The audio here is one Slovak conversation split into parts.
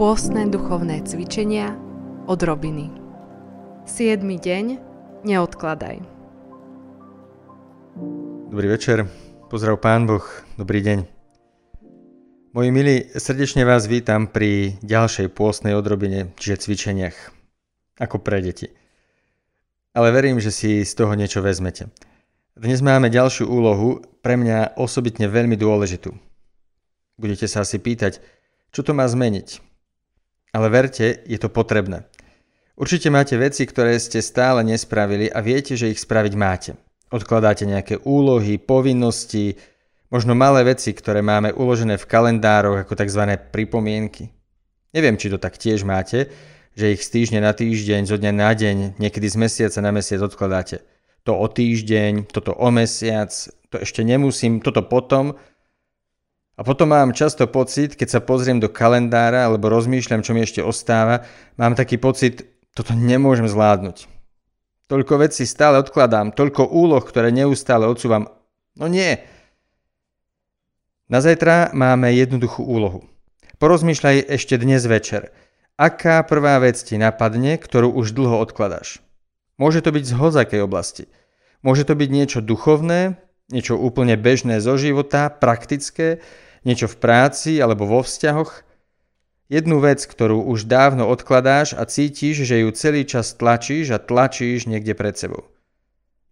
Pôstne duchovné cvičenia od Robiny. 7. deň. Neodkladaj. Dobrý večer, pozdrav Pán Boh, dobrý deň. Moji milí, srdečne vás vítam pri ďalšej pôstnej odrobine, čiže cvičeniach, ako pre deti. Ale verím, že si z toho niečo vezmete. Dnes máme ďalšiu úlohu, pre mňa osobitne veľmi dôležitú. Budete sa asi pýtať, čo to má zmeniť? Ale verte, je to potrebné. Určite máte veci, ktoré ste stále nespravili a viete, že ich spraviť máte. Odkladáte nejaké úlohy, povinnosti, možno malé veci, ktoré máme uložené v kalendároch ako tzv. pripomienky. Neviem, či to tak tiež máte, že ich z týždňa na týždeň, zo dňa na deň, niekedy z mesiaca na mesiac odkladáte. To o týždeň, toto o mesiac, to ešte nemusím, toto potom – a potom mám často pocit, keď sa pozriem do kalendára alebo rozmýšľam, čo mi ešte ostáva, mám taký pocit, toto nemôžem zvládnuť. Toľko vecí stále odkladám, toľko úloh, ktoré neustále odsúvam. No nie. Na zajtra máme jednoduchú úlohu. Porozmýšľaj ešte dnes večer. Aká prvá vec ti napadne, ktorú už dlho odkladáš? Môže to byť z hozakej oblasti. Môže to byť niečo duchovné, niečo úplne bežné zo života, praktické, niečo v práci alebo vo vzťahoch, jednu vec, ktorú už dávno odkladáš a cítiš, že ju celý čas tlačíš a tlačíš niekde pred sebou.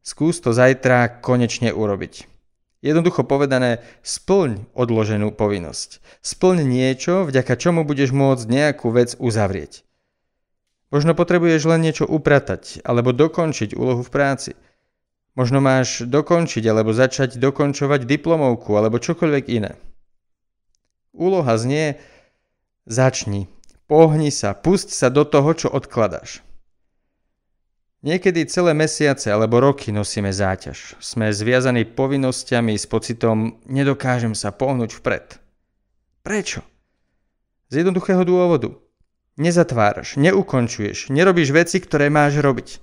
Skús to zajtra konečne urobiť. Jednoducho povedané, splň odloženú povinnosť. Splň niečo, vďaka čomu budeš môcť nejakú vec uzavrieť. Možno potrebuješ len niečo upratať alebo dokončiť úlohu v práci. Možno máš dokončiť alebo začať dokončovať diplomovku alebo čokoľvek iné. Úloha znie začni, pohni sa, pusť sa do toho, čo odkladáš. Niekedy celé mesiace alebo roky nosíme záťaž. Sme zviazaní povinnosťami s pocitom nedokážem sa pohnúť vpred. Prečo? Z jednoduchého dôvodu. Nezatváraš, neukončuješ, nerobíš veci, ktoré máš robiť.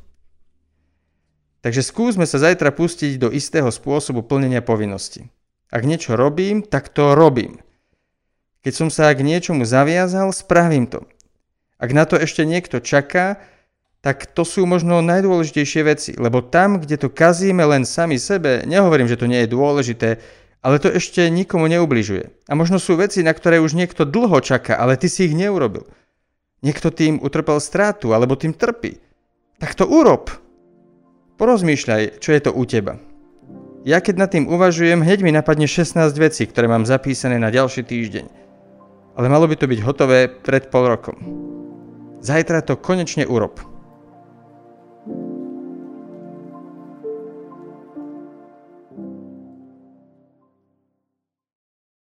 Takže skúsme sa zajtra pustiť do istého spôsobu plnenia povinnosti. Ak niečo robím, tak to robím. Keď som sa k niečomu zaviazal, spravím to. Ak na to ešte niekto čaká, tak to sú možno najdôležitejšie veci, lebo tam, kde to kazíme len sami sebe, nehovorím, že to nie je dôležité, ale to ešte nikomu neubližuje. A možno sú veci, na ktoré už niekto dlho čaká, ale ty si ich neurobil. Niekto tým utrpel strátu, alebo tým trpí. Tak to urob. Porozmýšľaj, čo je to u teba. Ja keď nad tým uvažujem, hneď mi napadne 16 vecí, ktoré mám zapísané na ďalší týždeň ale malo by to byť hotové pred pol rokom. Zajtra to konečne urob.